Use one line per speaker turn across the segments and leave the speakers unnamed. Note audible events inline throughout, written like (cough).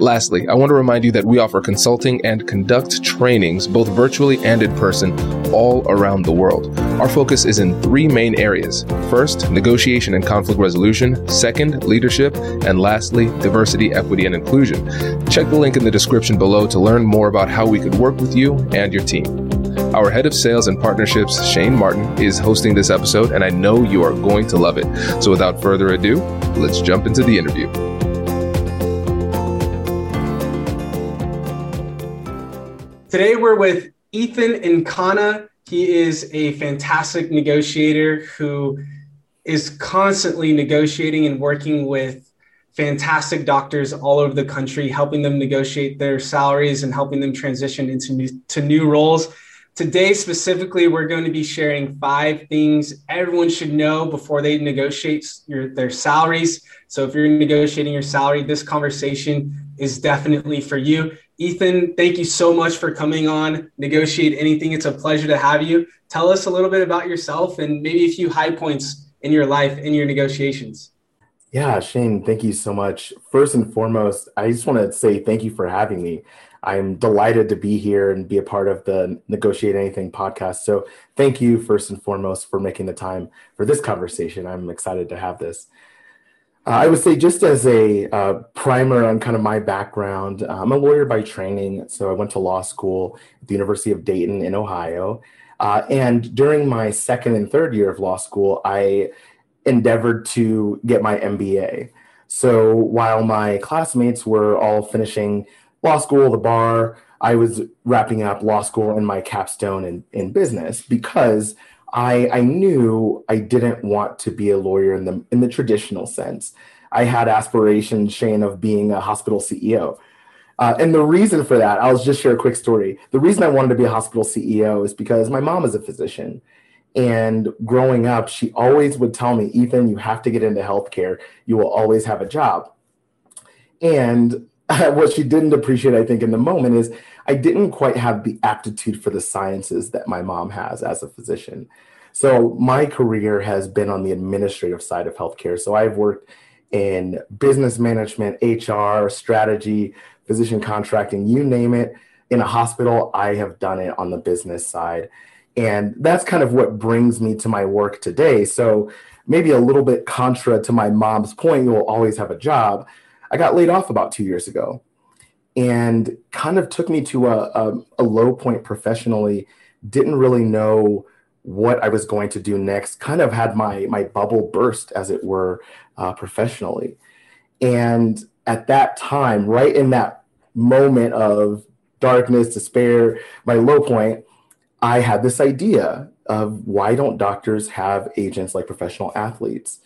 Lastly, I want to remind you that we offer consulting and conduct trainings, both virtually and in person, all around the world. Our focus is in three main areas. First, negotiation and conflict resolution. Second, leadership. And lastly, diversity, equity, and inclusion. Check the link in the description below to learn more about how we could work with you and your team. Our head of sales and partnerships, Shane Martin, is hosting this episode, and I know you are going to love it. So without further ado, let's jump into the interview.
Today we're with Ethan Nkana. He is a fantastic negotiator who is constantly negotiating and working with fantastic doctors all over the country, helping them negotiate their salaries and helping them transition into new, to new roles. Today, specifically, we're going to be sharing five things everyone should know before they negotiate your, their salaries. So, if you're negotiating your salary, this conversation is definitely for you. Ethan, thank you so much for coming on Negotiate Anything. It's a pleasure to have you. Tell us a little bit about yourself and maybe a few high points in your life in your negotiations.
Yeah, Shane, thank you so much. First and foremost, I just want to say thank you for having me. I'm delighted to be here and be a part of the Negotiate Anything podcast. So, thank you first and foremost for making the time for this conversation. I'm excited to have this. Uh, I would say, just as a uh, primer on kind of my background, uh, I'm a lawyer by training. So I went to law school at the University of Dayton in Ohio. Uh, and during my second and third year of law school, I endeavored to get my MBA. So while my classmates were all finishing law school, the bar, I was wrapping up law school and my capstone in, in business because I, I knew I didn't want to be a lawyer in the in the traditional sense. I had aspirations, Shane, of being a hospital CEO. Uh, and the reason for that, I'll just share a quick story. The reason I wanted to be a hospital CEO is because my mom is a physician. And growing up, she always would tell me, Ethan, you have to get into healthcare. You will always have a job. And (laughs) what she didn't appreciate, I think, in the moment is I didn't quite have the aptitude for the sciences that my mom has as a physician. So my career has been on the administrative side of healthcare. So I've worked in business management, HR, strategy, physician contracting, you name it. In a hospital, I have done it on the business side. And that's kind of what brings me to my work today. So maybe a little bit contra to my mom's point, you will always have a job. I got laid off about two years ago and kind of took me to a, a, a low point professionally. Didn't really know what I was going to do next. Kind of had my my bubble burst, as it were, uh, professionally. And at that time, right in that moment of darkness, despair, my low point, I had this idea of why don't doctors have agents like professional athletes?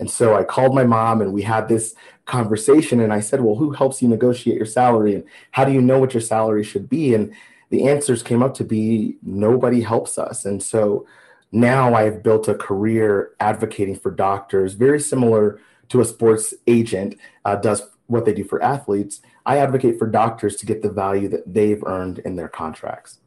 And so I called my mom and we had this conversation. And I said, Well, who helps you negotiate your salary? And how do you know what your salary should be? And the answers came up to be nobody helps us. And so now I've built a career advocating for doctors, very similar to a sports agent uh, does what they do for athletes. I advocate for doctors to get the value that they've earned in their contracts.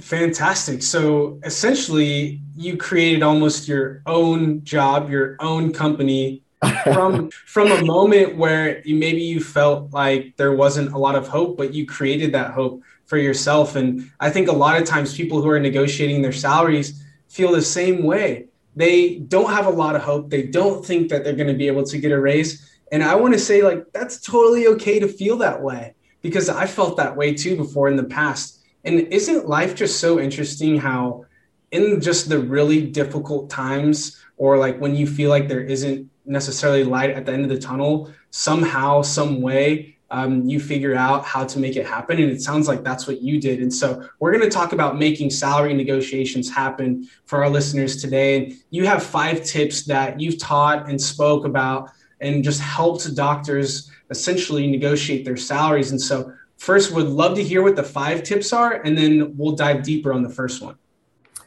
Fantastic. So essentially, you created almost your own job, your own company (laughs) from from a moment where you, maybe you felt like there wasn't a lot of hope, but you created that hope for yourself. And I think a lot of times people who are negotiating their salaries feel the same way. They don't have a lot of hope. They don't think that they're going to be able to get a raise. And I want to say, like, that's totally okay to feel that way because I felt that way too before in the past And isn't life just so interesting how, in just the really difficult times, or like when you feel like there isn't necessarily light at the end of the tunnel, somehow, some way, um, you figure out how to make it happen. And it sounds like that's what you did. And so we're going to talk about making salary negotiations happen for our listeners today. And you have five tips that you've taught and spoke about and just helped doctors essentially negotiate their salaries. And so first would love to hear what the five tips are, and then we'll dive deeper on the first one.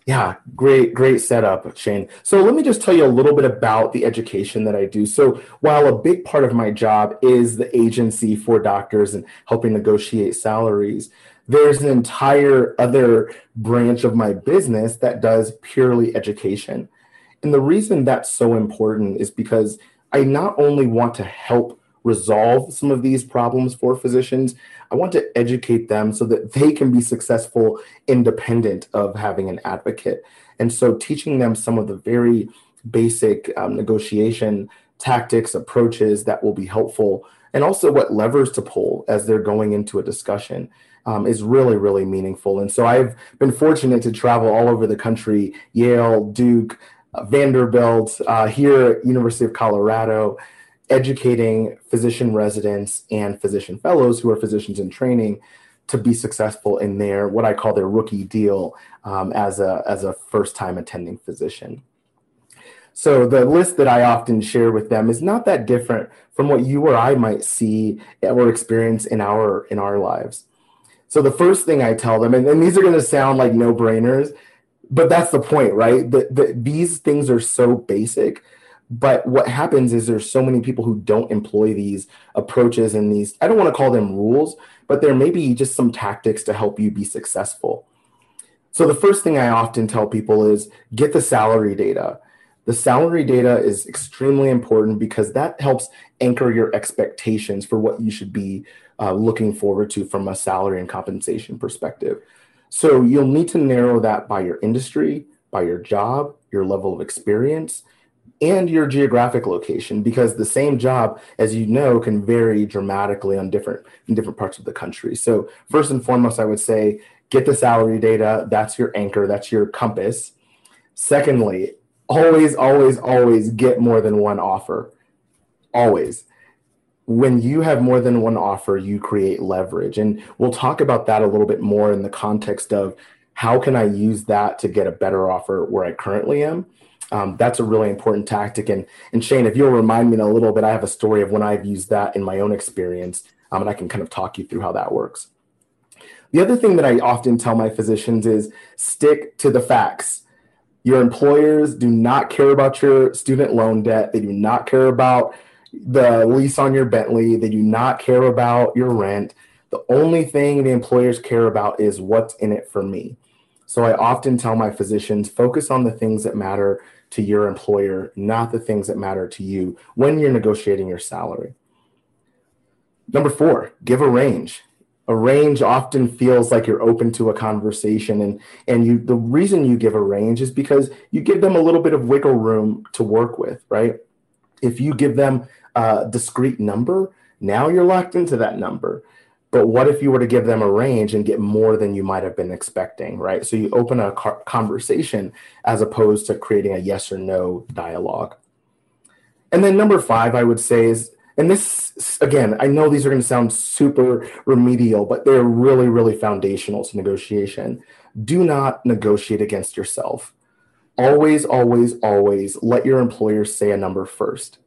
Yeah, great, great setup, Shane. So let me just tell you a little bit about the education that I do. So while a big part of my job is the agency for doctors and helping negotiate salaries, there's an entire other branch of my business that does purely education. And the reason that's so important is because I not only want to help resolve some of these problems for physicians. I want to educate them so that they can be successful independent of having an advocate. And so, teaching them some of the very basic um, negotiation tactics, approaches that will be helpful, and also what levers to pull as they're going into a discussion. Um, is really, really meaningful. And so I've been fortunate to travel all over the country Yale, Duke, uh, Vanderbilt, uh, here University of Colorado, educating physician residents and physician fellows who are physicians in training to be successful in their what I call their rookie deal um, as a as a first time attending physician. So the list that I often share with them is not that different from what you or I might see or experience in our in our lives. So the first thing I tell them, and, and these are going to sound like no brainers, but that's the point, right? That the, these things are so basic but what happens is there's so many people who don't employ these approaches and these, I don't want to call them rules, but there may be just some tactics to help you be successful. So the first thing I often tell people is get the salary data. The salary data is extremely important because that helps anchor your expectations for what you should be uh, looking forward to from a salary and compensation perspective. So you'll need to narrow that by your industry, by your job, your level of experience, and your geographic location because the same job as you know can vary dramatically on different in different parts of the country. So first and foremost i would say get the salary data. That's your anchor. That's your compass. Secondly always always always get more than one offer. Always. When you have more than one offer you create leverage. And we'll talk about that a little bit more in the context of how can i use that to get a better offer where i currently am um, that's a really important tactic. And and Shane, if you'll remind me in a little bit, I have a story of when I've used that in my own experience, um, and I can kind of talk you through how that works. The other thing that I often tell my physicians is stick to the facts. Your employers do not care about your student loan debt. They do not care about the lease on your Bentley. They do not care about your rent. The only thing the employers care about is what's in it for me. So I often tell my physicians focus on the things that matter to your employer, not the things that matter to you when you're negotiating your salary. Number four, give a range. A range often feels like you're open to a conversation, and and you the reason you give a range is because you give them a little bit of wiggle room to work with, right? If you give them a discrete number, now you're locked into that number. But what if you were to give them a range and get more than you might have been expecting, right? So you open a conversation as opposed to creating a yes or no dialogue. And then number five, I would say is, and this, again, I know these are going to sound super remedial, but they're really, really foundational to negotiation. Do not negotiate against yourself. Always, always, always let your employer say a number first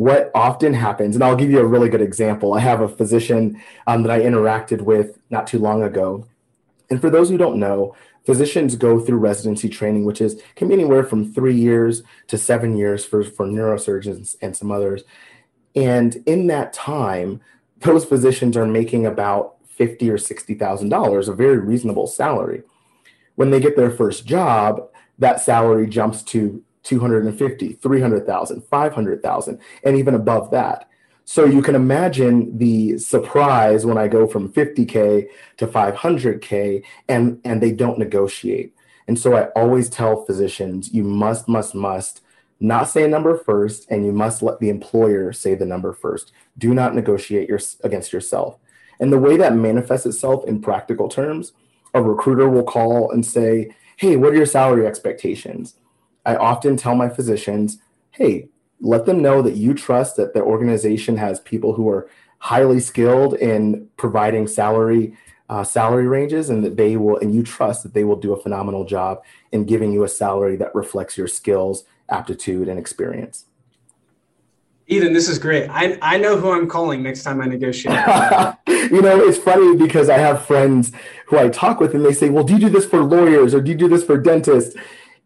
what often happens, and I'll give you a really good example. I have a physician um, that I interacted with not too long ago. And for those who don't know, physicians go through residency training, which is can be anywhere from three years to seven years for, for neurosurgeons and some others. And in that time, those physicians are making about fifty or sixty thousand dollars, a very reasonable salary. When they get their first job, that salary jumps to 250, 300,000, 500,000, and even above that. So you can imagine the surprise when I go from 50K to 500K and, and they don't negotiate. And so I always tell physicians you must, must, must not say a number first, and you must let the employer say the number first. Do not negotiate your, against yourself. And the way that manifests itself in practical terms a recruiter will call and say, Hey, what are your salary expectations? I often tell my physicians, Hey, let them know that you trust that the organization has people who are highly skilled in providing salary uh, salary ranges and that they will and you trust that they will do a phenomenal job in giving you a salary that reflects your skills aptitude and experience
Ethan, this is great. I, I know who I'm calling next time I negotiate. (laughs)
you know, it's funny because I have friends who I talk with and they say, Well, do you do this for lawyers or do you do this for dentists?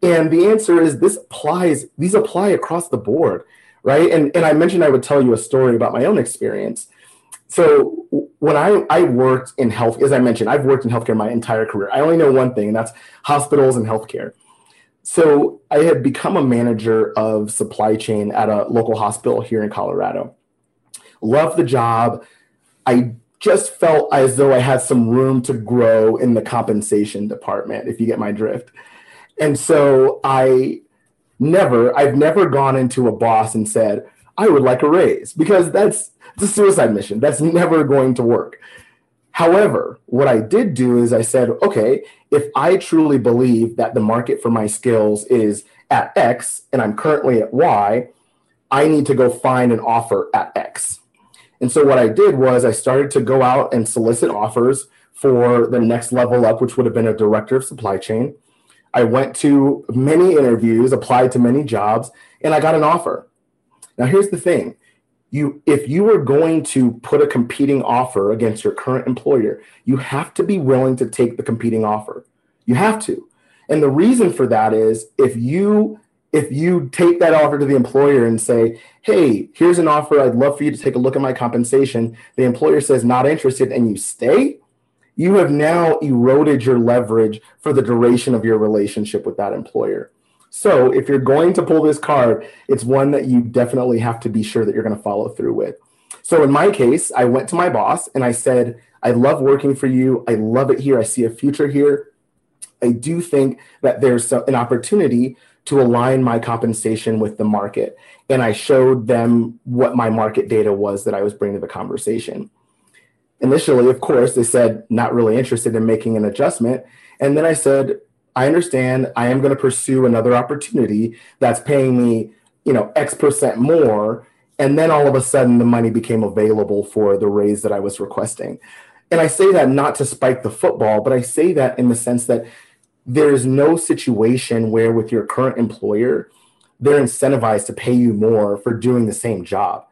And the answer is this applies, these apply across the board, right? And, and I mentioned I would tell you a story about my own experience. So when I, I worked in health, as I mentioned, I've worked in healthcare my entire career. I only know one thing, and that's hospitals and healthcare. So I had become a manager of supply chain at a local hospital here in Colorado. Loved the job. I just felt as though I had some room to grow in the compensation department, if you get my drift. And so I never, I've never gone into a boss and said, I would like a raise because that's the suicide mission. That's never going to work. However, what I did do is I said, okay, if I truly believe that the market for my skills is at X and I'm currently at Y, I need to go find an offer at X. And so what I did was I started to go out and solicit offers for the next level up, which would have been a director of supply chain. I went to many interviews, applied to many jobs, and I got an offer. Now, here's the thing. You if you are going to put a competing offer against your current employer you have to be willing to take the competing offer. You have to. And the reason for that is if you if you take that offer to the employer and say hey here's an offer. I'd love for you to take a look at my compensation the employer says not interested and you stay you have now eroded your leverage for the duration of your relationship with that employer so if you're going to pull this card, it's one that you definitely have to be sure that you're going to follow through with. So in my case, I went to my boss and I said, I love working for you. I love it here. I see a future here. I do think that there's an opportunity to align my compensation with the market. And I showed them what my market data was that I was bringing to the conversation. Initially, of course, they said, not really interested in making an adjustment. And then I said, I understand I am going to pursue another opportunity that's paying me, you know, X percent more. And then all of a sudden the money became available for the raise that I was requesting. And I say that not to spike the football, but I say that in the sense that there's no situation where with your current employer, they're incentivized to pay you more for doing the same job.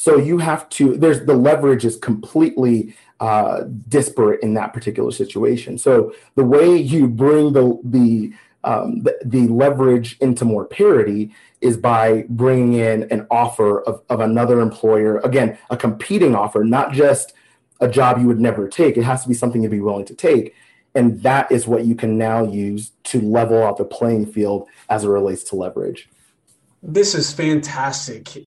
So you have to, there's the leverage is completely uh, disparate in that particular situation. So the way you bring the the, um, the, the leverage into more parity is by bringing in an offer of, of another employer. Again, a competing offer, not just a job you would never take. It has to be something you'd be willing to take. And that is what you can now use to level out the playing field as it relates to leverage.
This is fantastic.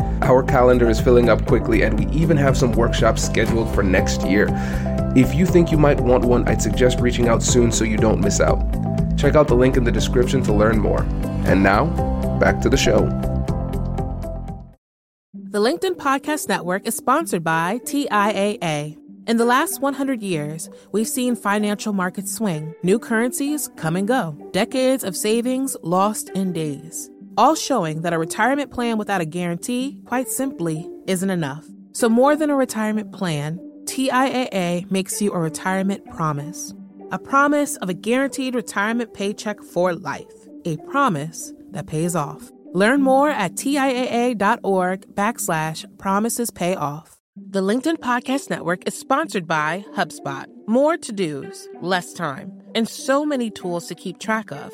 Our calendar is filling up quickly, and we even have some workshops scheduled for next year. If you think you might want one, I'd suggest reaching out soon so you don't miss out. Check out the link in the description to learn more. And now, back to the show.
The LinkedIn Podcast Network is sponsored by TIAA. In the last 100 years, we've seen financial markets swing, new currencies come and go, decades of savings lost in days, all showing that a retirement plan without a guarantee, quite simply, isn't enough. So, more than a retirement plan, TIAA makes you a retirement promise. A promise of a guaranteed retirement paycheck for life. A promise that pays off. Learn more at TIAA.org backslash promises pay off. The LinkedIn Podcast Network is sponsored by HubSpot. More to dos, less time, and so many tools to keep track of.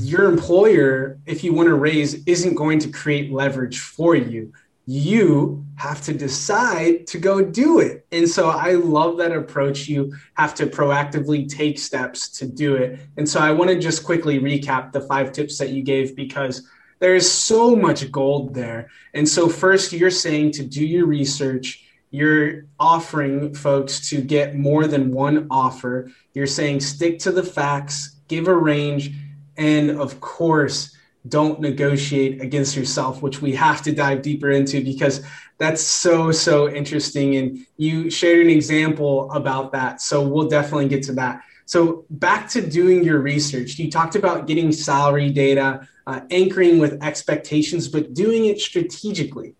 your employer, if you want to raise, isn't going to create leverage for you you have to decide to go do it. And so I love that approach. You have to proactively take steps to do it. And so I want to just quickly recap the five tips that you gave because there is so much gold there. And so, first, you're saying to do your research. You're offering folks to get more than one offer. You're saying stick to the facts, give a range, and of course, don't negotiate against yourself, which we have to dive deeper into because that's so, so interesting. And you shared an example about that. So we'll definitely get to that. So back to doing your research, you talked about getting salary data, uh, anchoring with expectations, but doing it strategically.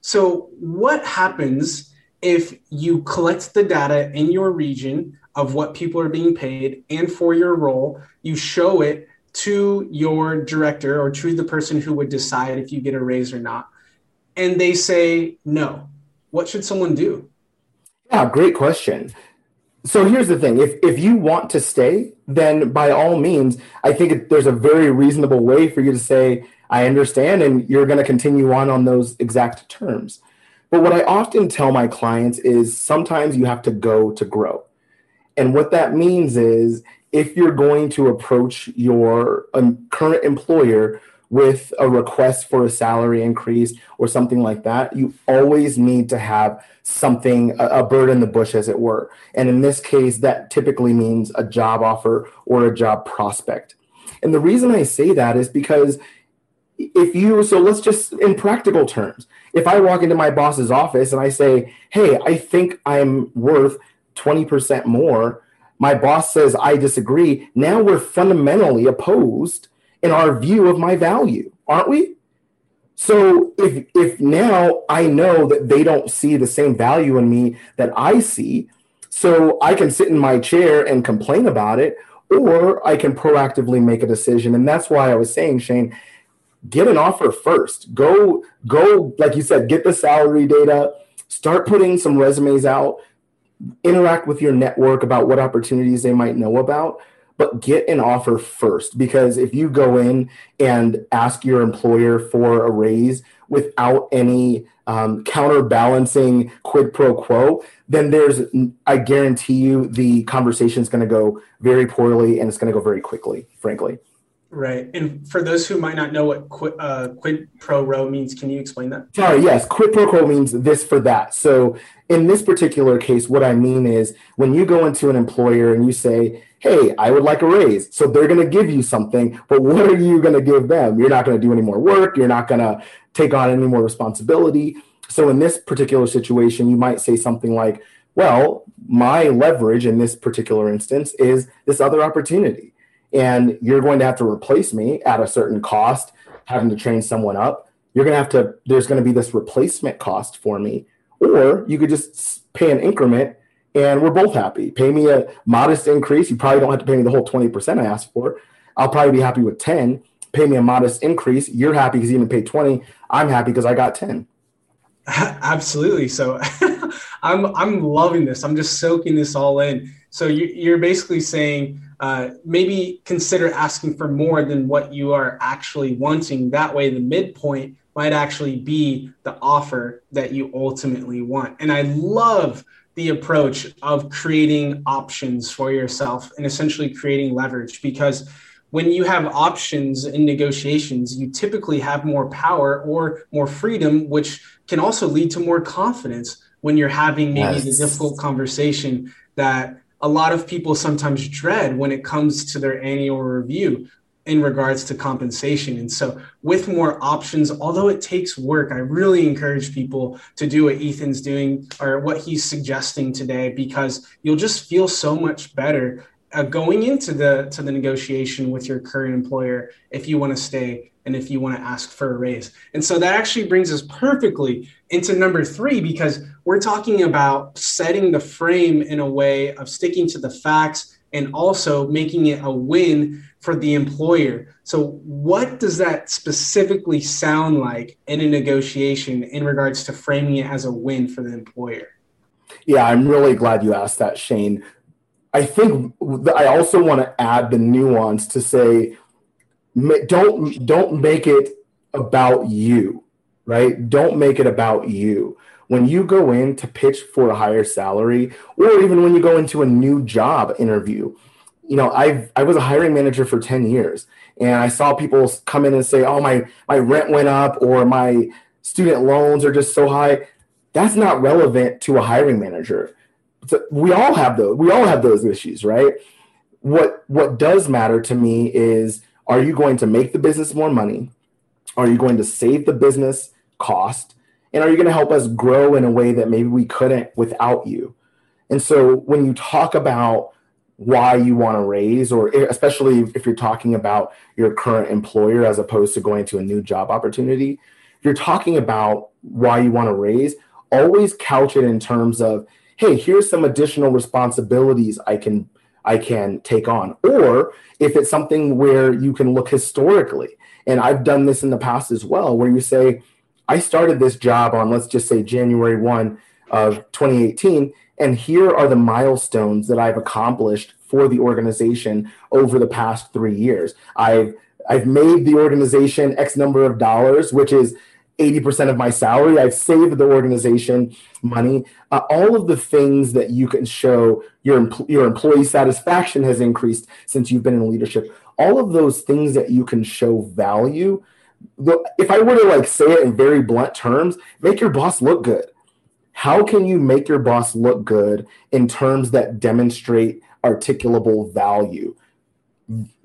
So, what happens if you collect the data in your region of what people are being paid and for your role, you show it to your director or to the person who would decide if you get a raise or not, and they say no, what should someone do?
Yeah, great question. So here's the thing: if if you want to stay, then by all means, I think there's a very reasonable way for you to say, "I understand," and you're going to continue on on those exact terms. But what I often tell my clients is sometimes you have to go to grow. And what that means is if you're going to approach your um, current employer with a request for a salary increase or something like that, you always need to have something, a, a bird in the bush, as it were. And in this case, that typically means a job offer or a job prospect. And the reason I say that is because if you, so let's just in practical terms, if I walk into my boss's office and I say, hey, I think I'm worth 20% more my boss says I disagree, now we're fundamentally opposed in our view of my value, aren't we? So if if now I know that they don't see the same value in me that I see, so I can sit in my chair and complain about it, or I can proactively make a decision. And that's why I was saying, Shane, get an offer first. Go, go, like you said, get the salary data, start putting some resumes out, interact with your network about what opportunities they might know about but get an offer first. Because if you go in and ask your employer for a raise without any um, counterbalancing quid pro quo then there's i guarantee you the conversation is going to go very poorly and it's going to go very quickly frankly
Right. And for those who might not know what quid, uh, quid pro quo means, can you explain that?
Sorry, yes. Quid pro quo means this for that. So in this particular case, what I mean is when you go into an employer and you say, hey, I would like a raise. So they're going to give you something, but what are you going to give them? You're not going to do any more work. You're not going to take on any more responsibility. So in this particular situation, you might say something like, well, my leverage in this particular instance is this other opportunity and you're going to have to replace me at a certain cost, having to train someone up. You're going to have to, there's going to be this replacement cost for me. Or you could just pay an increment and we're both happy. Pay me a modest increase. You probably don't have to pay me the whole 20% I asked for. I'll probably be happy with 10. Pay me a modest increase. You're happy because you didn't pay 20. I'm happy because I got 10.
Absolutely. So (laughs) I'm I'm loving this. I'm just soaking this all in. So you, are basically saying uh, maybe consider asking for more than what you are actually wanting. That way, the midpoint might actually be the offer that you ultimately want. And I love the approach of creating options for yourself and essentially creating leverage because when you have options in negotiations, you typically have more power or more freedom, which can also lead to more confidence when you're having maybe yes. the difficult conversation that a lot of people sometimes dread when it comes to their annual review in regards to compensation. And so, with more options, although it takes work, I really encourage people to do what Ethan's doing or what he's suggesting today because you'll just feel so much better uh, going into the to the negotiation with your current employer if you want to stay and if you want to ask for a raise. And so that actually brings us perfectly into number 3 because we're talking about setting the frame in a way of sticking to the facts, and also making it a win for the employer. So, what does that specifically sound like in a negotiation in regards to framing it as a win for the employer?
Yeah, I'm really glad you asked that, Shane. I think I also want to add the nuance to say don't don't make it about you, right? Don't make it about you. When you go in to pitch for a higher salary or even when you go into a new job interview, you know, I I was a hiring manager for 10 years and I saw people come in and say, "Oh, my my rent went up or my student loans are just so high." That's not relevant to a hiring manager. We all have those. We all have those issues, right? What what does matter to me is are you going to make the business more money? Are you going to save the business cost? And are you going to help us grow in a way that maybe we couldn't without you? And so when you talk about why you want to raise, or especially if you're talking about your current employer as opposed to going to a new job opportunity, you're talking about why you want to raise, always couch it in terms of, hey, here's some additional responsibilities I can I can take on. Or if it's something where you can look historically, and I've done this in the past as well, where you say, I started this job on, let's just say January 1 of 2018, and here are the milestones that I've accomplished for the organization over the past three years. I've I've made the organization X number of dollars, which is 80% of my salary. I've saved the organization money. Uh, all of the things that you can show your, your employee satisfaction has increased since you've been in leadership. All of those things that you can show value. If I were to like say it in very blunt terms, make your boss look good. How can you make your boss look good in terms that demonstrate articulable value?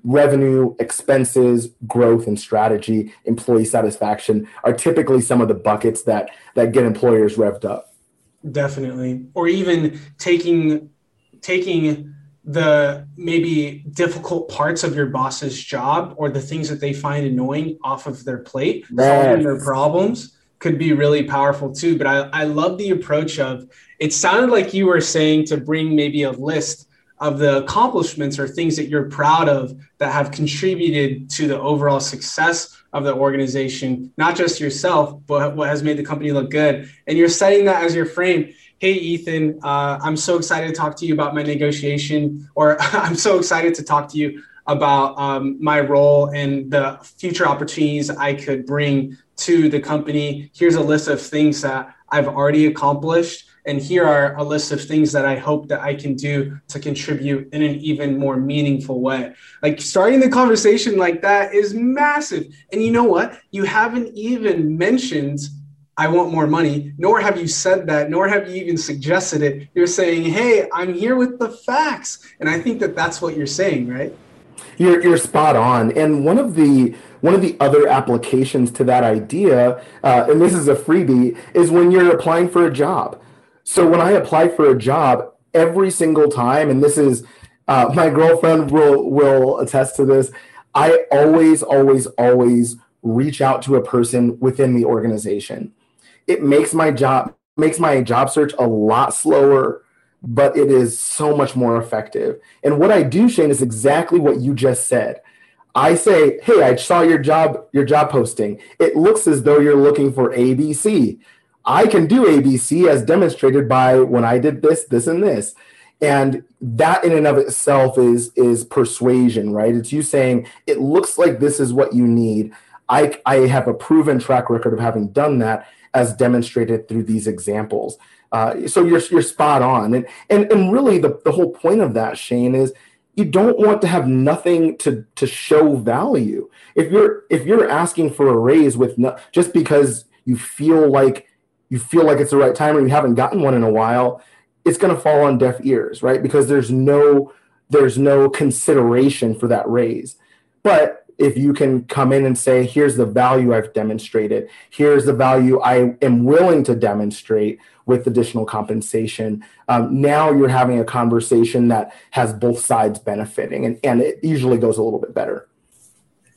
Revenue, expenses, growth, and strategy, employee satisfaction are typically some of the buckets that that get employers revved up.
Definitely, or even taking taking the maybe difficult parts of your boss's job or the things that they find annoying off of their plate, yes. solving their problems could be really powerful too. But I, I love the approach of it sounded like you were saying to bring maybe a list of the accomplishments or things that you're proud of that have contributed to the overall success of the organization, not just yourself, but what has made the company look good. And you're setting that as your frame. Hey, Ethan, uh, I'm so excited to talk to you about my negotiation, or (laughs) I'm so excited to talk to you about um, my role and the future opportunities I could bring to the company. Here's a list of things that I've already accomplished and here are a list of things that I hope that I can do to contribute in an even more meaningful way. Like starting the conversation like that is massive. And you know what? You haven't even mentioned I want more money, nor have you said that, nor have you even suggested it. You're saying, hey, I'm here with the facts. And I think that that's what you're saying, right?
You're, you're spot on. And one of the one of the other applications to that idea, uh, and this is a freebie, is when you're applying for a job. So when I apply for a job, every single time, and this is uh, my girlfriend will will attest to this. I always, always, always reach out to a person within the organization. It makes my job makes my job search a lot slower, but it is so much more effective. And what I do, Shane, is exactly what you just said. I say, "Hey, I saw your job your job posting. It looks as though you're looking for ABC. I can do ABC as demonstrated by when I did this, this, and this. And that in and of itself is is persuasion, right? It's you saying it looks like this is what you need. I, I have a proven track record of having done that as demonstrated through these examples. Uh, so you're, you're spot on. And, and, and really the, the whole point of that, Shane, is you don't want to have nothing to, to show value. If you're, if you're asking for a raise with no, just because you feel like you feel like it's the right time or you haven't gotten one in a while, it's going to fall on deaf ears, right? Because there's no there's no consideration for that raise. But if you can come in and say, here's the value I've demonstrated, here's the value I am willing to demonstrate with additional compensation, um, now you're having a conversation that has both sides benefiting, and, and it usually goes a little bit better.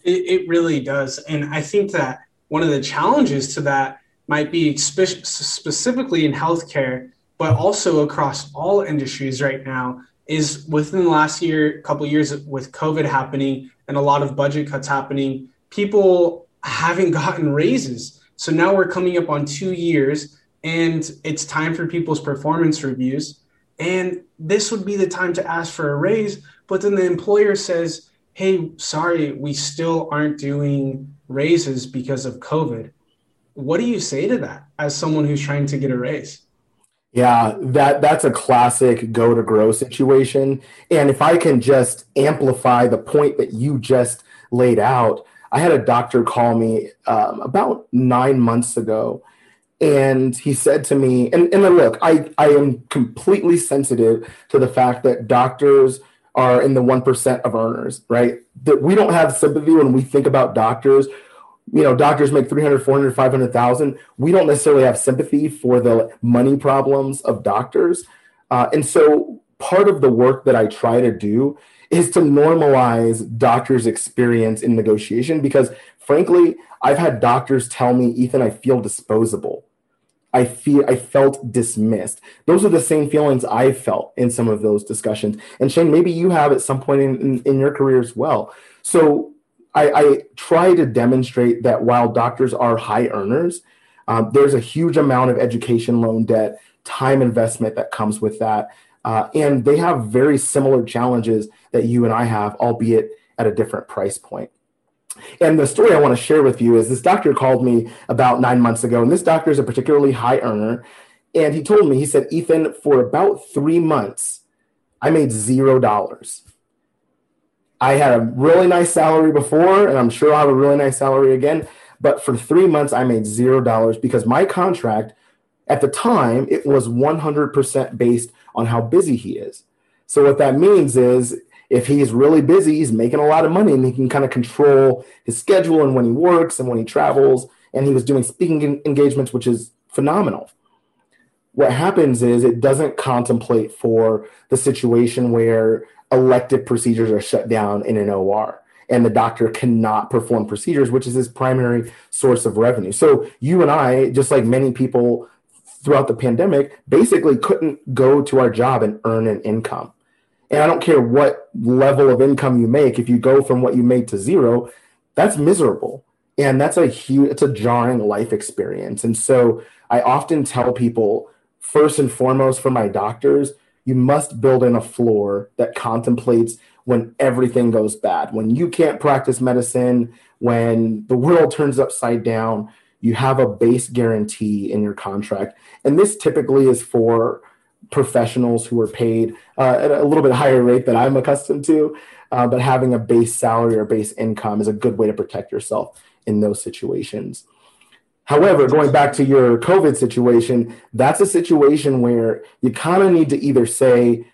It, it really does. And I think that one of the challenges to that might be spe- specifically in healthcare, but also across all industries right now, is within the last year, couple years with COVID happening and a lot of budget cuts happening, people haven't gotten raises. So now we're coming up on two years and it's time for people's performance reviews. And this would be the time to ask for a raise. But then the employer says, hey, sorry, we still aren't doing raises because of COVID. What do you say to that as someone who's trying to get a raise?
Yeah, that that's a classic go to grow situation. And if I can just amplify the point that you just laid out, I had a doctor call me um, about nine months ago, and he said to me, and, and look, I, I am completely sensitive to the fact that doctors are in the 1% of earners, right? That we don't have sympathy when we think about doctors. You know, doctors make 300, 400, 500,000. We don't necessarily have sympathy for the money problems of doctors. Uh, and so part of the work that I try to do is to normalize doctors' experience in negotiation because, frankly, I've had doctors tell me, Ethan, I feel disposable. I feel I felt dismissed. Those are the same feelings I felt in some of those discussions. And Shane, maybe you have at some point in, in, in your career as well. So I, I, try to demonstrate that while doctors are high earners, um, there's a huge amount of education loan debt, time investment that comes with that. Uh, and they have very similar challenges that you and I have, albeit at a different price point. And the story I want to share with you is this doctor called me about nine months ago, and this doctor is a particularly high earner. And he told me, he said, Ethan, for about three months, I made zero dollars. I had a really nice salary before, and I'm sure I'll have a really nice salary again. But for three months, I made zero dollars because my contract at the time it was 100% based on how busy he is. So what that means is if he's really busy, he's making a lot of money and he can kind of control his schedule and when he works and when he travels. And he was doing speaking engagements, which is phenomenal. What happens is it doesn't contemplate for the situation where elective procedures are shut down in an OR and the doctor cannot perform procedures, which is his primary source of revenue. So you and I, just like many people throughout the pandemic, basically couldn't go to our job and earn an income. And I don't care what level of income you make, if you go from what you made to zero, that's miserable. And that's a huge, it's a jarring life experience. And so I often tell people, first and foremost, for my doctors, you must build in a floor that contemplates when everything goes bad, when you can't practice medicine, when the world turns upside down, you have a base guarantee in your contract. And this typically is for professionals who are paid uh, at a little bit higher rate than I'm accustomed to. Uh, but having a base salary or base income is a good way to protect yourself in those situations. However, going back to your COVID situation, that's a situation where you kind of need to either say,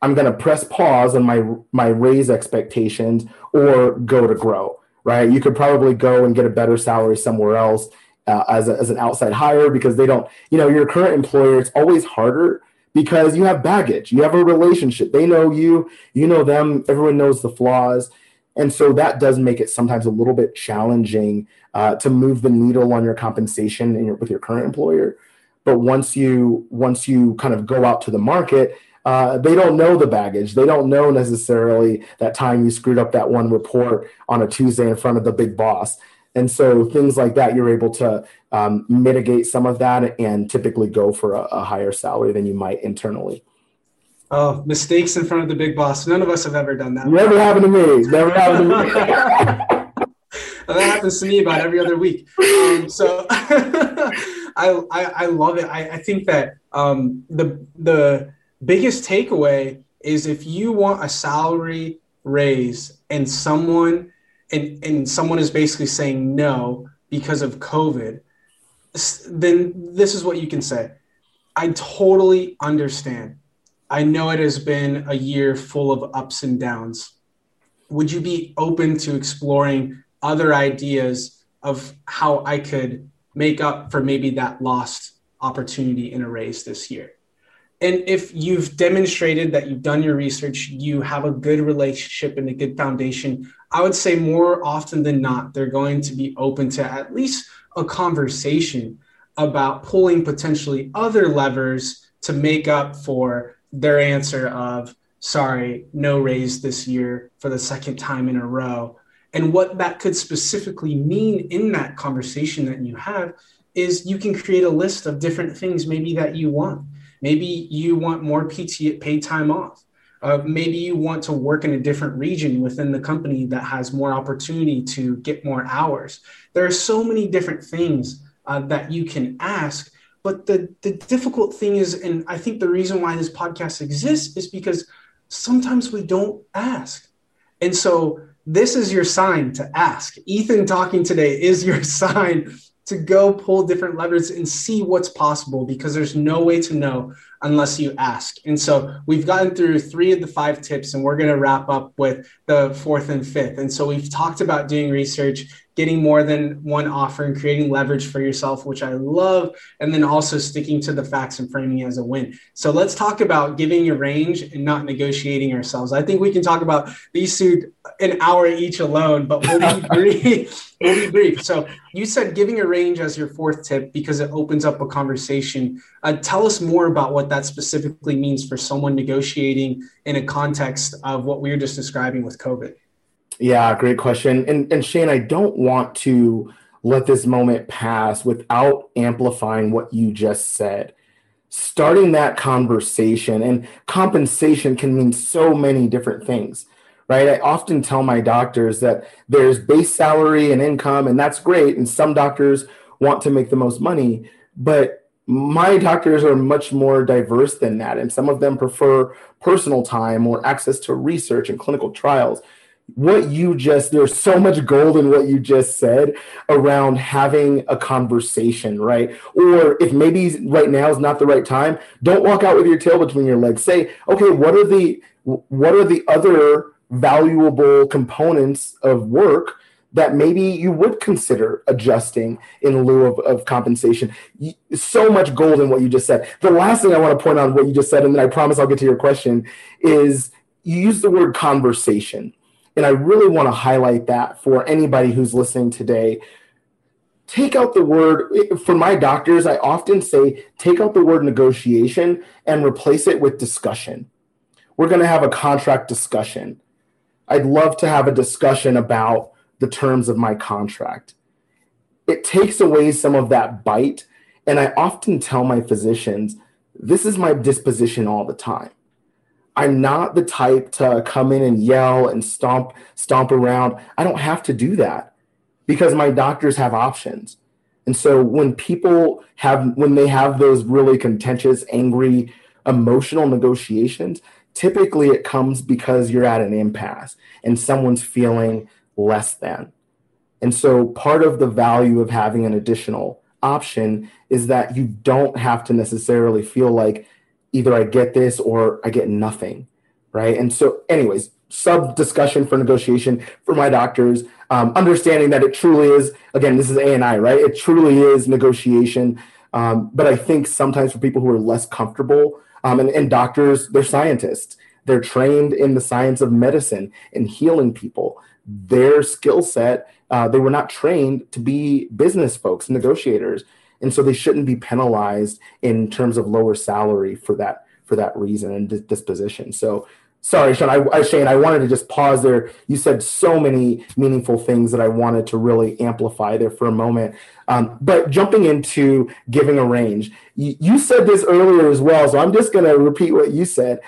I'm going to press pause on my my raise expectations or go to grow, right? You could probably go and get a better salary somewhere else uh, as, a, as an outside hire because they don't, you know, your current employer, it's always harder because you have baggage, you have a relationship. They know you, you know them, everyone knows the flaws. And so that does make it sometimes a little bit challenging uh, to move the needle on your compensation your, with your current employer. But once you once you kind of go out to the market, uh, they don't know the baggage. They don't know necessarily that time you screwed up that one report on a Tuesday in front of the big boss. And so things like that, you're able to um, mitigate some of that and typically go for a, a, higher salary than you might internally.
Oh, mistakes in front of the big boss. None of us have ever done that.
Never happened to me. Never happened to me. (laughs) (laughs)
that happens to me about every other week. Um, so (laughs) I, I, I, love it. I, I think that um, the, the biggest takeaway is if you want a salary raise and someone and and someone is basically saying no because of COVID, then this is what you can say. I totally understand. I know it has been a year full of ups and downs. Would you be open to exploring other ideas of how I could make up for maybe that lost opportunity in a raise this year? And if you've demonstrated that you've done your research, you have a good relationship and a good foundation, I would say more often than not, they're going to be open to at least a conversation about pulling potentially other levers to make up for their answer of sorry, no raise this year for the second time in a row. And what that could specifically mean in that conversation that you have is you can create a list of different things maybe that you want. Maybe you want more PT paid time off. Uh, maybe you want to work in a different region within the company that has more opportunity to get more hours. There are so many different things uh, that you can ask. But the, the difficult thing is, and I think the reason why this podcast exists is because sometimes we don't ask. And so this is your sign to ask. Ethan talking today is your (laughs) sign to go pull different levers and see what's possible because there's no way to know unless you ask. And so we've gotten through three of the five tips, and we're going to wrap up with the fourth and fifth. And so we've talked about doing research, getting more than one offer, and creating leverage for yourself, which I love, and then also sticking to the facts and framing as a win. So let's talk about giving a range and not negotiating ourselves. I think we can talk about these two an hour each alone, but we'll be (laughs) brief. we'll be brief. So you said giving a range as your fourth tip because it opens up a conversation. Uh, tell us more about what that specifically means for someone negotiating in a context of what we were just describing with COVID.
Yeah, great question. And and Shane, I don't want to let this moment pass without amplifying what you just said. Starting that conversation and compensation can mean so many different things right? I often tell my doctors that there's base salary and income, and that's great. And some doctors want to make the most money, but my doctors are much more diverse than that. And some of them prefer personal time or access to research and clinical trials. What you just, there's so much gold in what you just said around having a conversation, right? Or if maybe right now is not the right time, don't walk out with your tail between your legs. Say, okay, what are the, what are the other valuable components of work that maybe you would consider adjusting in lieu of, of compensation. So much gold in what you just said. The last thing I want to point out what you just said, and then I promise I'll get to your question, is you use the word conversation. And I really want to highlight that for anybody who's listening today. Take out the word, for my doctors, I often say take out the word negotiation and replace it with discussion. We're going to have a contract discussion I'd love to have a discussion about the terms of my contract. It takes away some of that bite. And I often tell my physicians, this is my disposition all the time. I'm not the type to come in and yell and stomp stomp around. I don't have to do that because my doctors have options. And so when people have when they have those really contentious, angry, emotional negotiations, typically it comes because you're at an impasse and someone's feeling less than. And so part of the value of having an additional option is that you don't have to necessarily feel like either I get this or I get nothing, right? And so, anyways, sub discussion for negotiation for my doctors, um, understanding that it truly is. Again, this is A and I, right? It truly is negotiation. Um, but I think sometimes for people who are less comfortable um, and, and doctors, they're scientists. They're trained in the science of medicine and healing people. Their skill set, uh, they were not trained to be business folks, negotiators, and so they shouldn't be penalized in terms of lower salary for that for that reason and disposition. So sorry, Sean. I, I, Shane, I wanted to just pause there. You said so many meaningful things that I wanted to really amplify there for a moment. Um, but jumping into giving a range, you, you said this earlier as well, so I'm just going to repeat what you said.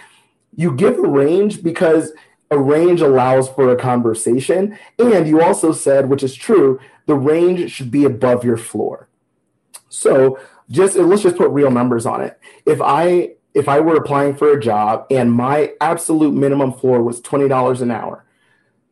You give a range because a range allows for a conversation, and you also said, which is true, the range should be above your floor. So just let's just put real numbers on it. If I if I were applying for a job and my absolute minimum floor was $20 an hour,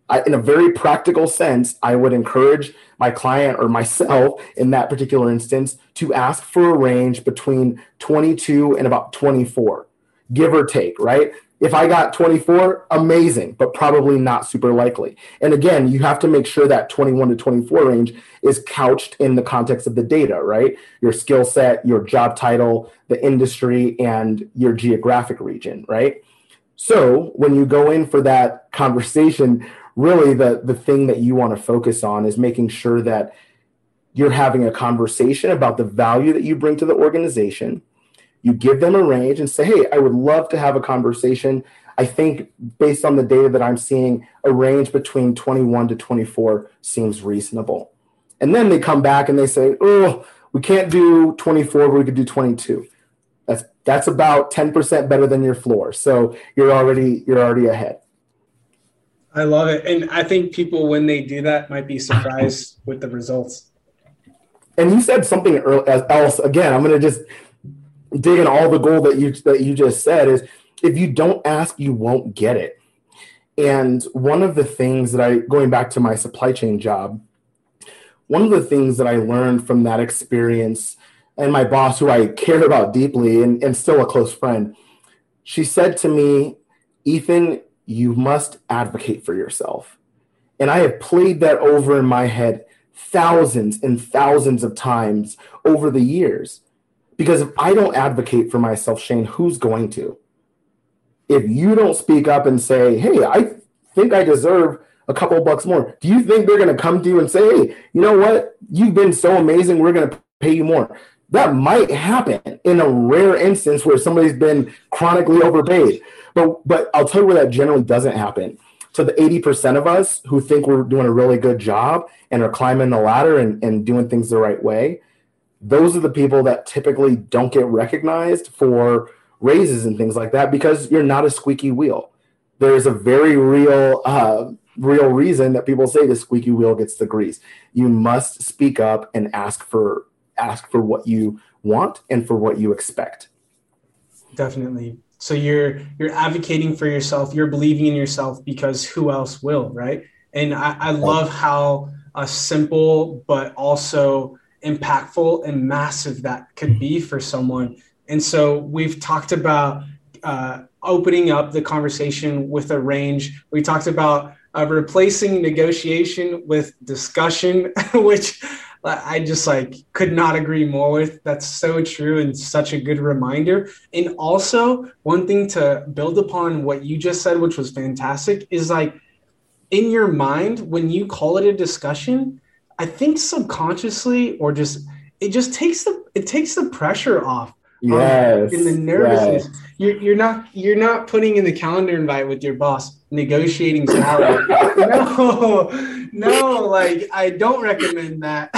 I, in a very practical sense, I would encourage my client or myself in that particular instance to ask for a range between 22 and about 24, give or take, right? If I got 24, amazing, but probably not super likely. And again, you have to make sure that 21 to 24 range is couched in the context of the data, right? Your skill set, your job title, the industry, and your geographic region, right? So when you go in for that conversation, really the, the thing that you want to focus on is making sure that you're having a conversation about the value that you bring to the organization you give them a range and say, hey, I would love to have a conversation. I think based on the data that I'm seeing, a range between 21 to 24 seems reasonable. And then they come back and they say, oh, we can't do 24, but we could do 22. That's that's about 10% better than your floor. So you're already you're already ahead.
I love it. And I think people when they do that might be surprised with the results.
And you said something else again. I'm going to just dig in all the gold that you that you just said is if you don't ask, you won't get it. And one of the things that I going back to my supply chain job, one of the things that I learned from that experience and my boss, who I cared about deeply and, and still a close friend, she said to me, Ethan, you must advocate for yourself. And I have played that over in my head thousands and thousands of times over the years. Because if I don't advocate for myself, Shane, who's going to? If you don't speak up and say, hey, I think I deserve a couple bucks more, do you think they're going to come to you and say, hey, you know what? You've been so amazing. We're going to pay you more. That might happen in a rare instance where somebody's been chronically overpaid. But but I'll tell you where that generally doesn't happen. To the 80% of us who think we're doing a really good job and are climbing the ladder and, and doing things the right way, those are the people that typically don't get recognized for raises and things like that because you're not a squeaky wheel. There's a very real uh, real reason that people say the squeaky wheel gets the grease. You must speak up and ask for ask for what you want and for what you expect.
Definitely. So you're you're advocating for yourself, you're believing in yourself because who else will, right? And I, I love how a simple but also impactful and massive that could be for someone. And so we've talked about uh, opening up the conversation with a range. We talked about uh, replacing negotiation with discussion, (laughs) which I just like could not agree more with. That's so true and such a good reminder. And also, one thing to build upon what you just said, which was fantastic, is like in your mind when you call it a discussion, I think subconsciously or just it just takes the it takes the pressure off um,
yes
in the nervousness yes. you're, you're not you're not putting in the calendar invite with your boss negotiating salary. (laughs) No no like i don't recommend that.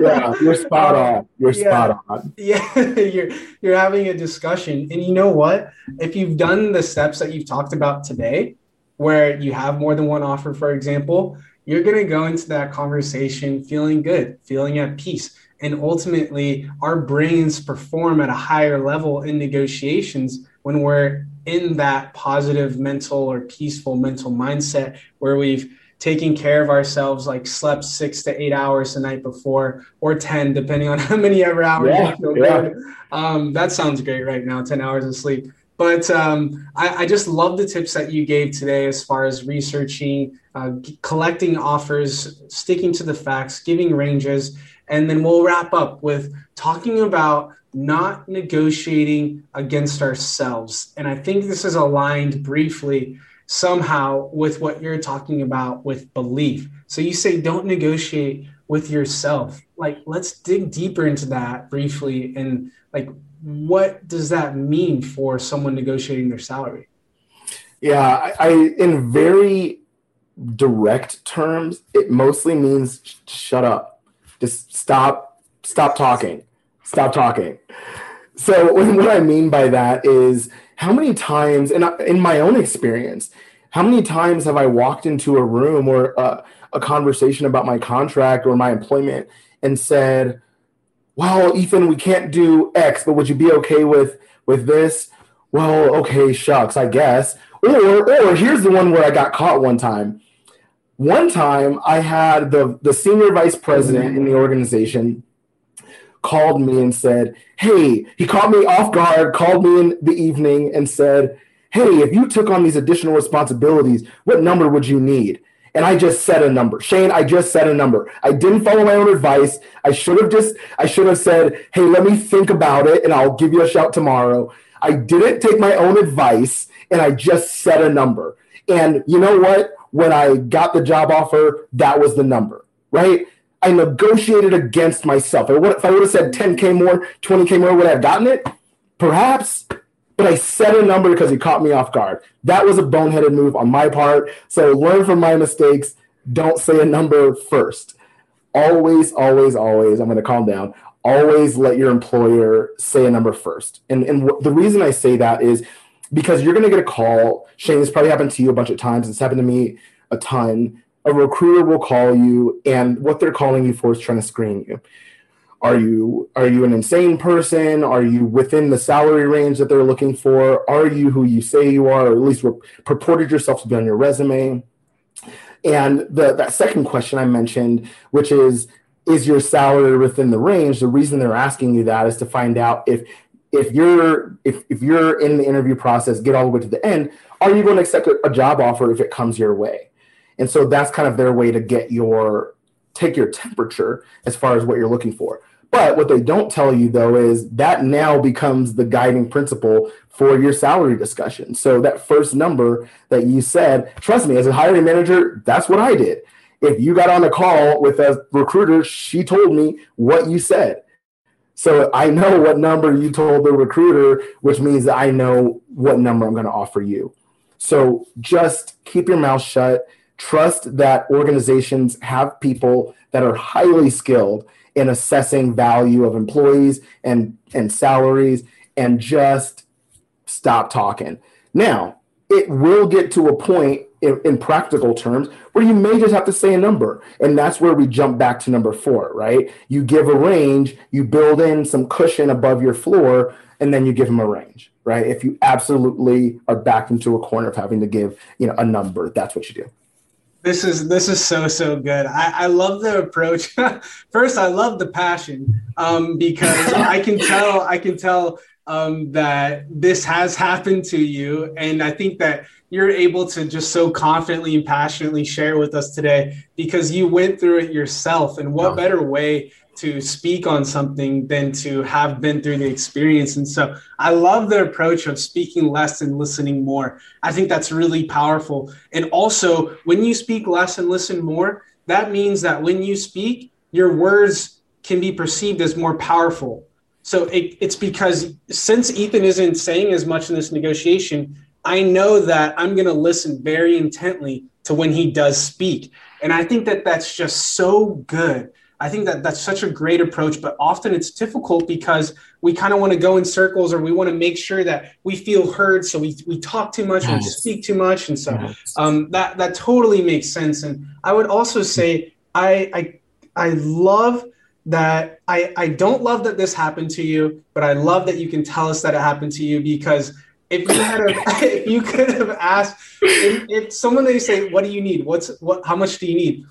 Yeah you're spot um, on. You're yeah, spot on.
Yeah (laughs) you're you're having a discussion. And you know what? If you've done the steps that you've talked about today where you have more than one offer for example you're going to go into that conversation feeling good feeling at peace and ultimately, our brains perform at a higher level in negotiations when we're in that positive mental or peaceful mental mindset where we've taken care of ourselves, like slept six to eight hours the night before, or 10, depending on (laughs) how many ever hours yeah, you feel yeah. good. Um, that sounds great right now, 10 hours of sleep. But um, I, I, just love the tips that you gave today as far as researching, uh, collecting offers, sticking to the facts, giving ranges, and then we'll wrap up with talking about not negotiating against ourselves. And I think this is aligned briefly somehow with what you're talking about with belief. So you say don't negotiate with yourself. Like let's dig deeper into that briefly and like what does that mean for someone negotiating their salary?
Yeah, I, I in very direct terms, it mostly means sh- shut up just stop, stop talking, stop talking. So (laughs) what I mean by that is how many times, and in my own experience, how many times have I walked into a room or a, a conversation about my contract or my employment and said, "Well, Ethan, we can't do X, but would you be okay with with this?" Well, okay, shucks, I guess. Or, or here's the one where I got caught one time. One time I had the, the senior vice president in the organization called me and said, Hey, he caught me off guard, called me in the evening and said, Hey, if you took on these additional responsibilities, what number would you need? And I just said a number. Shane, I just said a number. I didn't follow my own advice. I should have just, I should have said, Hey, let me think about it and I'll give you a shout tomorrow. I didn't take my own advice and I just said a number. And you know what? when I got the job offer, that was the number, right? I negotiated against myself. If I would have said 10K more, 20K more, would I have gotten it? Perhaps, but I said a number because he caught me off guard. That was a boneheaded move on my part. So learn from my mistakes. Don't say a number first. Always, always, always, I'm going to calm down. Always let your employer say a number first. And, and the reason I say that is because you're going to get a call. Shane, this probably happened to you a bunch of times. It's happened to me a ton. A recruiter will call you, and what they're calling you for is trying to screen you are you are you an insane person? Are you within the salary range that they're looking for? Are you who you say you are or at least purported yourself to be on your resume? And the that second question i mentioned which is is your salary within the range? The reason they're asking you that is to find out if if you're if, if you're in the interview process get all the way to the end are you going to accept a, a job offer if it comes your way? And so that's kind of their way to get your take your temperature as far as what you're looking for. But what they don't tell you though is that now becomes the guiding principle for your salary discussion. So that first number that you said, trust me, as a hiring manager, that's what I did. If you got on a call with a recruiter, she told me what you said. So I know what number you told the recruiter, which means that I know what number I'm going to offer you. So just keep your mouth shut trust that organizations have people that are highly skilled in assessing value of employees and and salaries and just stop talking. Now it will get to a point in, in, practical terms where you may just have to say a number and that's where we jump back to number four right? You give a range you build in some cushion above your floor and then you give them a range right? If you absolutely are backed into a corner of having to give you know a number that's what you do
this is this is so so good. I, I love the approach. (laughs) First, I love the passion um, because (laughs) I can tell I can tell um, that this has happened to you, and I think that you're able to just so confidently and passionately share with us today because you went through it yourself. And what better way to speak on something than to have been through the experience. And so I love the approach of speaking less and listening more. I think that's really powerful. And also, when you speak less and listen more, that means that when you speak, your words can be perceived as more powerful. So it, it's because since Ethan isn't saying as much in this negotiation, I know that I'm going to listen very intently to when he does speak. And I think that that's just so good I think that that's such a great approach, but often it's difficult because we kind of want to go in circles or we want to make sure that we feel heard. So we, we talk too much, yes. we speak too much. And so um, that, that totally makes sense. And I would also say, I, I, I love that. I, I don't love that this happened to you, but I love that you can tell us that it happened to you because if you had a, (laughs) if you could have asked if, if someone they say what do you need what's what how much do you need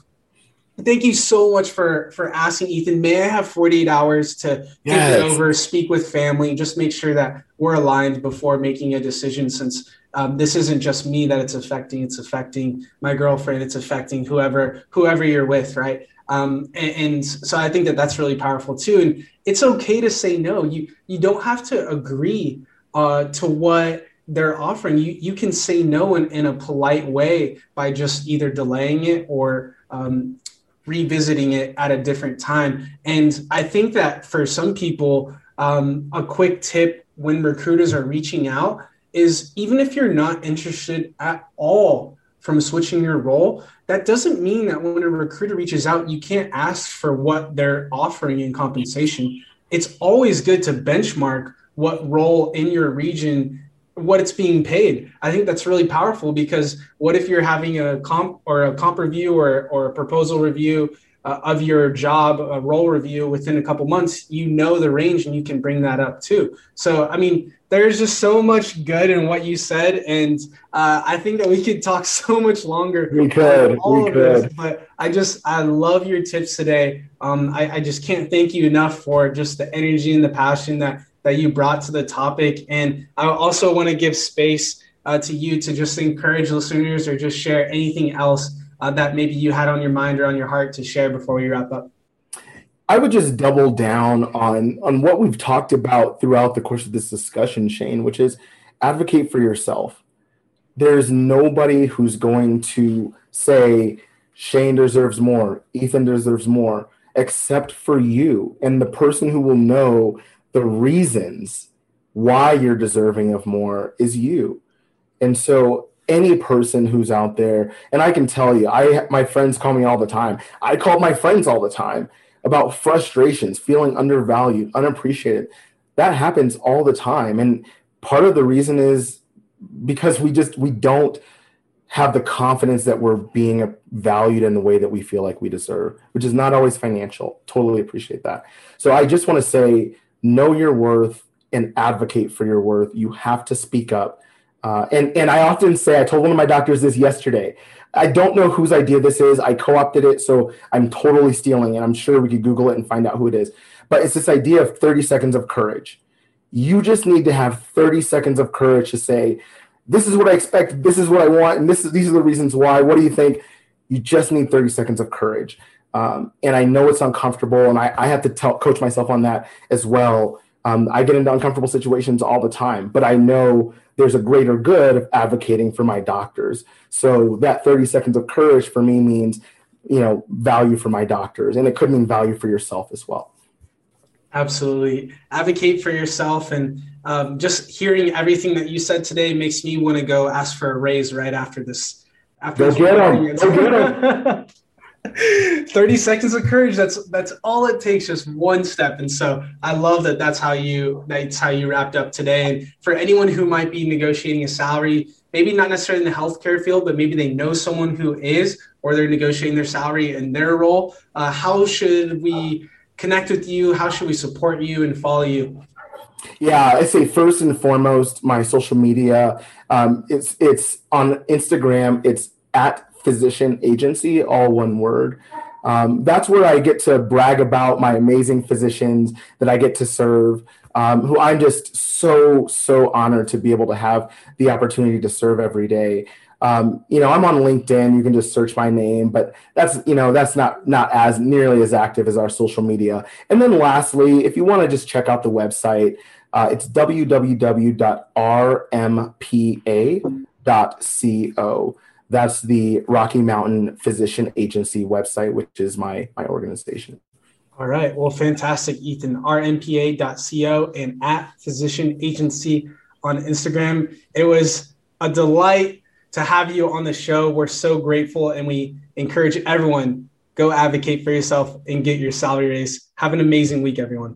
thank you so much for for asking ethan. May i have 48 hours to yes. think it over speak with family just make sure that we're aligned before making a decision since um, this isn't just me that it's affecting it's affecting my girlfriend it's affecting whoever whoever you're with right? Um, and, and so i think that that's really powerful too. And it's okay to say no. You you don't have to agree uh, to what they're offering. You you can say no in, in a polite way by just either delaying it or um, revisiting it at a different time. And I think that for some people, um, a quick tip when recruiters are reaching out is even if you're not interested at all from switching your role, that doesn't mean that when a recruiter reaches out, you can't ask for what they're offering in compensation. It's always good to benchmark what role in your region what it's being paid. I think that's really powerful because what if you're having a comp or a comp review or, or a proposal review uh, of your job, a role review within a couple months, you know the range and you can bring that up too. So, I mean, there's just so much good in what you said. And uh, I think that we could talk (laughs) so much longer.
We could. All we of could. This,
but I just, I love your tips today. Um, I, I just can't thank you enough for just the energy and the passion that that you brought to the topic. And I also want to give space uh, to you to just encourage listeners or just share anything else uh, that maybe you had on your mind or on your heart to share before we wrap up.
I would just double down on on what we've talked about throughout the course of this discussion, Shane, which is advocate for yourself. There's nobody who's going to say Shane deserves more, Ethan deserves more, except for you and the person who will know the reasons why you're deserving of more is you. And so any person who's out there, and I can tell you, I my friends call me all the time. I call my friends all the time about frustrations, feeling undervalued, unappreciated. That happens all the time. And part of the reason is because we just we don't have the confidence that we're being valued in the way that we feel like we deserve, which is not always financial. Totally appreciate that. So I just want to say know your worth and advocate for your worth. You have to speak up. Uh, and, and I often say, I told one of my doctors this yesterday. I don't know whose idea this is. I co opted it, so I'm totally stealing it. I'm sure we could Google it and find out who it is. But it's this idea of 30 seconds of courage. You just need to have 30 seconds of courage to say, this is what I expect, this is what I want, and this is, these are the reasons why. What do you think? You just need 30 seconds of courage. Um, and I know it's uncomfortable, and I, I have to tell, coach myself on that as well. Um, I get into uncomfortable situations all the time, but I know there's a greater good of advocating for my doctors. So that 30 seconds of courage for me means, you know, value for my doctors, and it could mean value for yourself as well.
Absolutely. Advocate for yourself. And um, just hearing everything that you said today makes me want to go ask for a raise right after this. After
go get them. Go get
them. (laughs) 30 seconds of courage that's that's all it takes just one step and so i love that that's how you that's how you wrapped up today and for anyone who might be negotiating a salary maybe not necessarily in the healthcare field but maybe they know someone who is or they're negotiating their salary in their role uh, how should we connect with you? How should we support you and follow you?
Yeah, I say first and foremost, my social media. Um, it's it's on Instagram. It's at Physician Agency, all one word. Um, that's where I get to brag about my amazing physicians that I get to serve, um, who I'm just so so honored to be able to have the opportunity to serve every day. Um, you know, I'm on LinkedIn. You can just search my name, but that's you know that's not not as nearly as active as our social media. And then lastly, if you want to just check out the website, uh, it's www.rmpa.co. That's the Rocky Mountain Physician Agency website, which is my my organization.
All right. Well, fantastic, Ethan. rmpa.co and at Physician Agency on Instagram. It was a delight to have you on the show. We're so grateful and we encourage everyone go advocate for yourself and get your salary raise. Have an amazing week, everyone.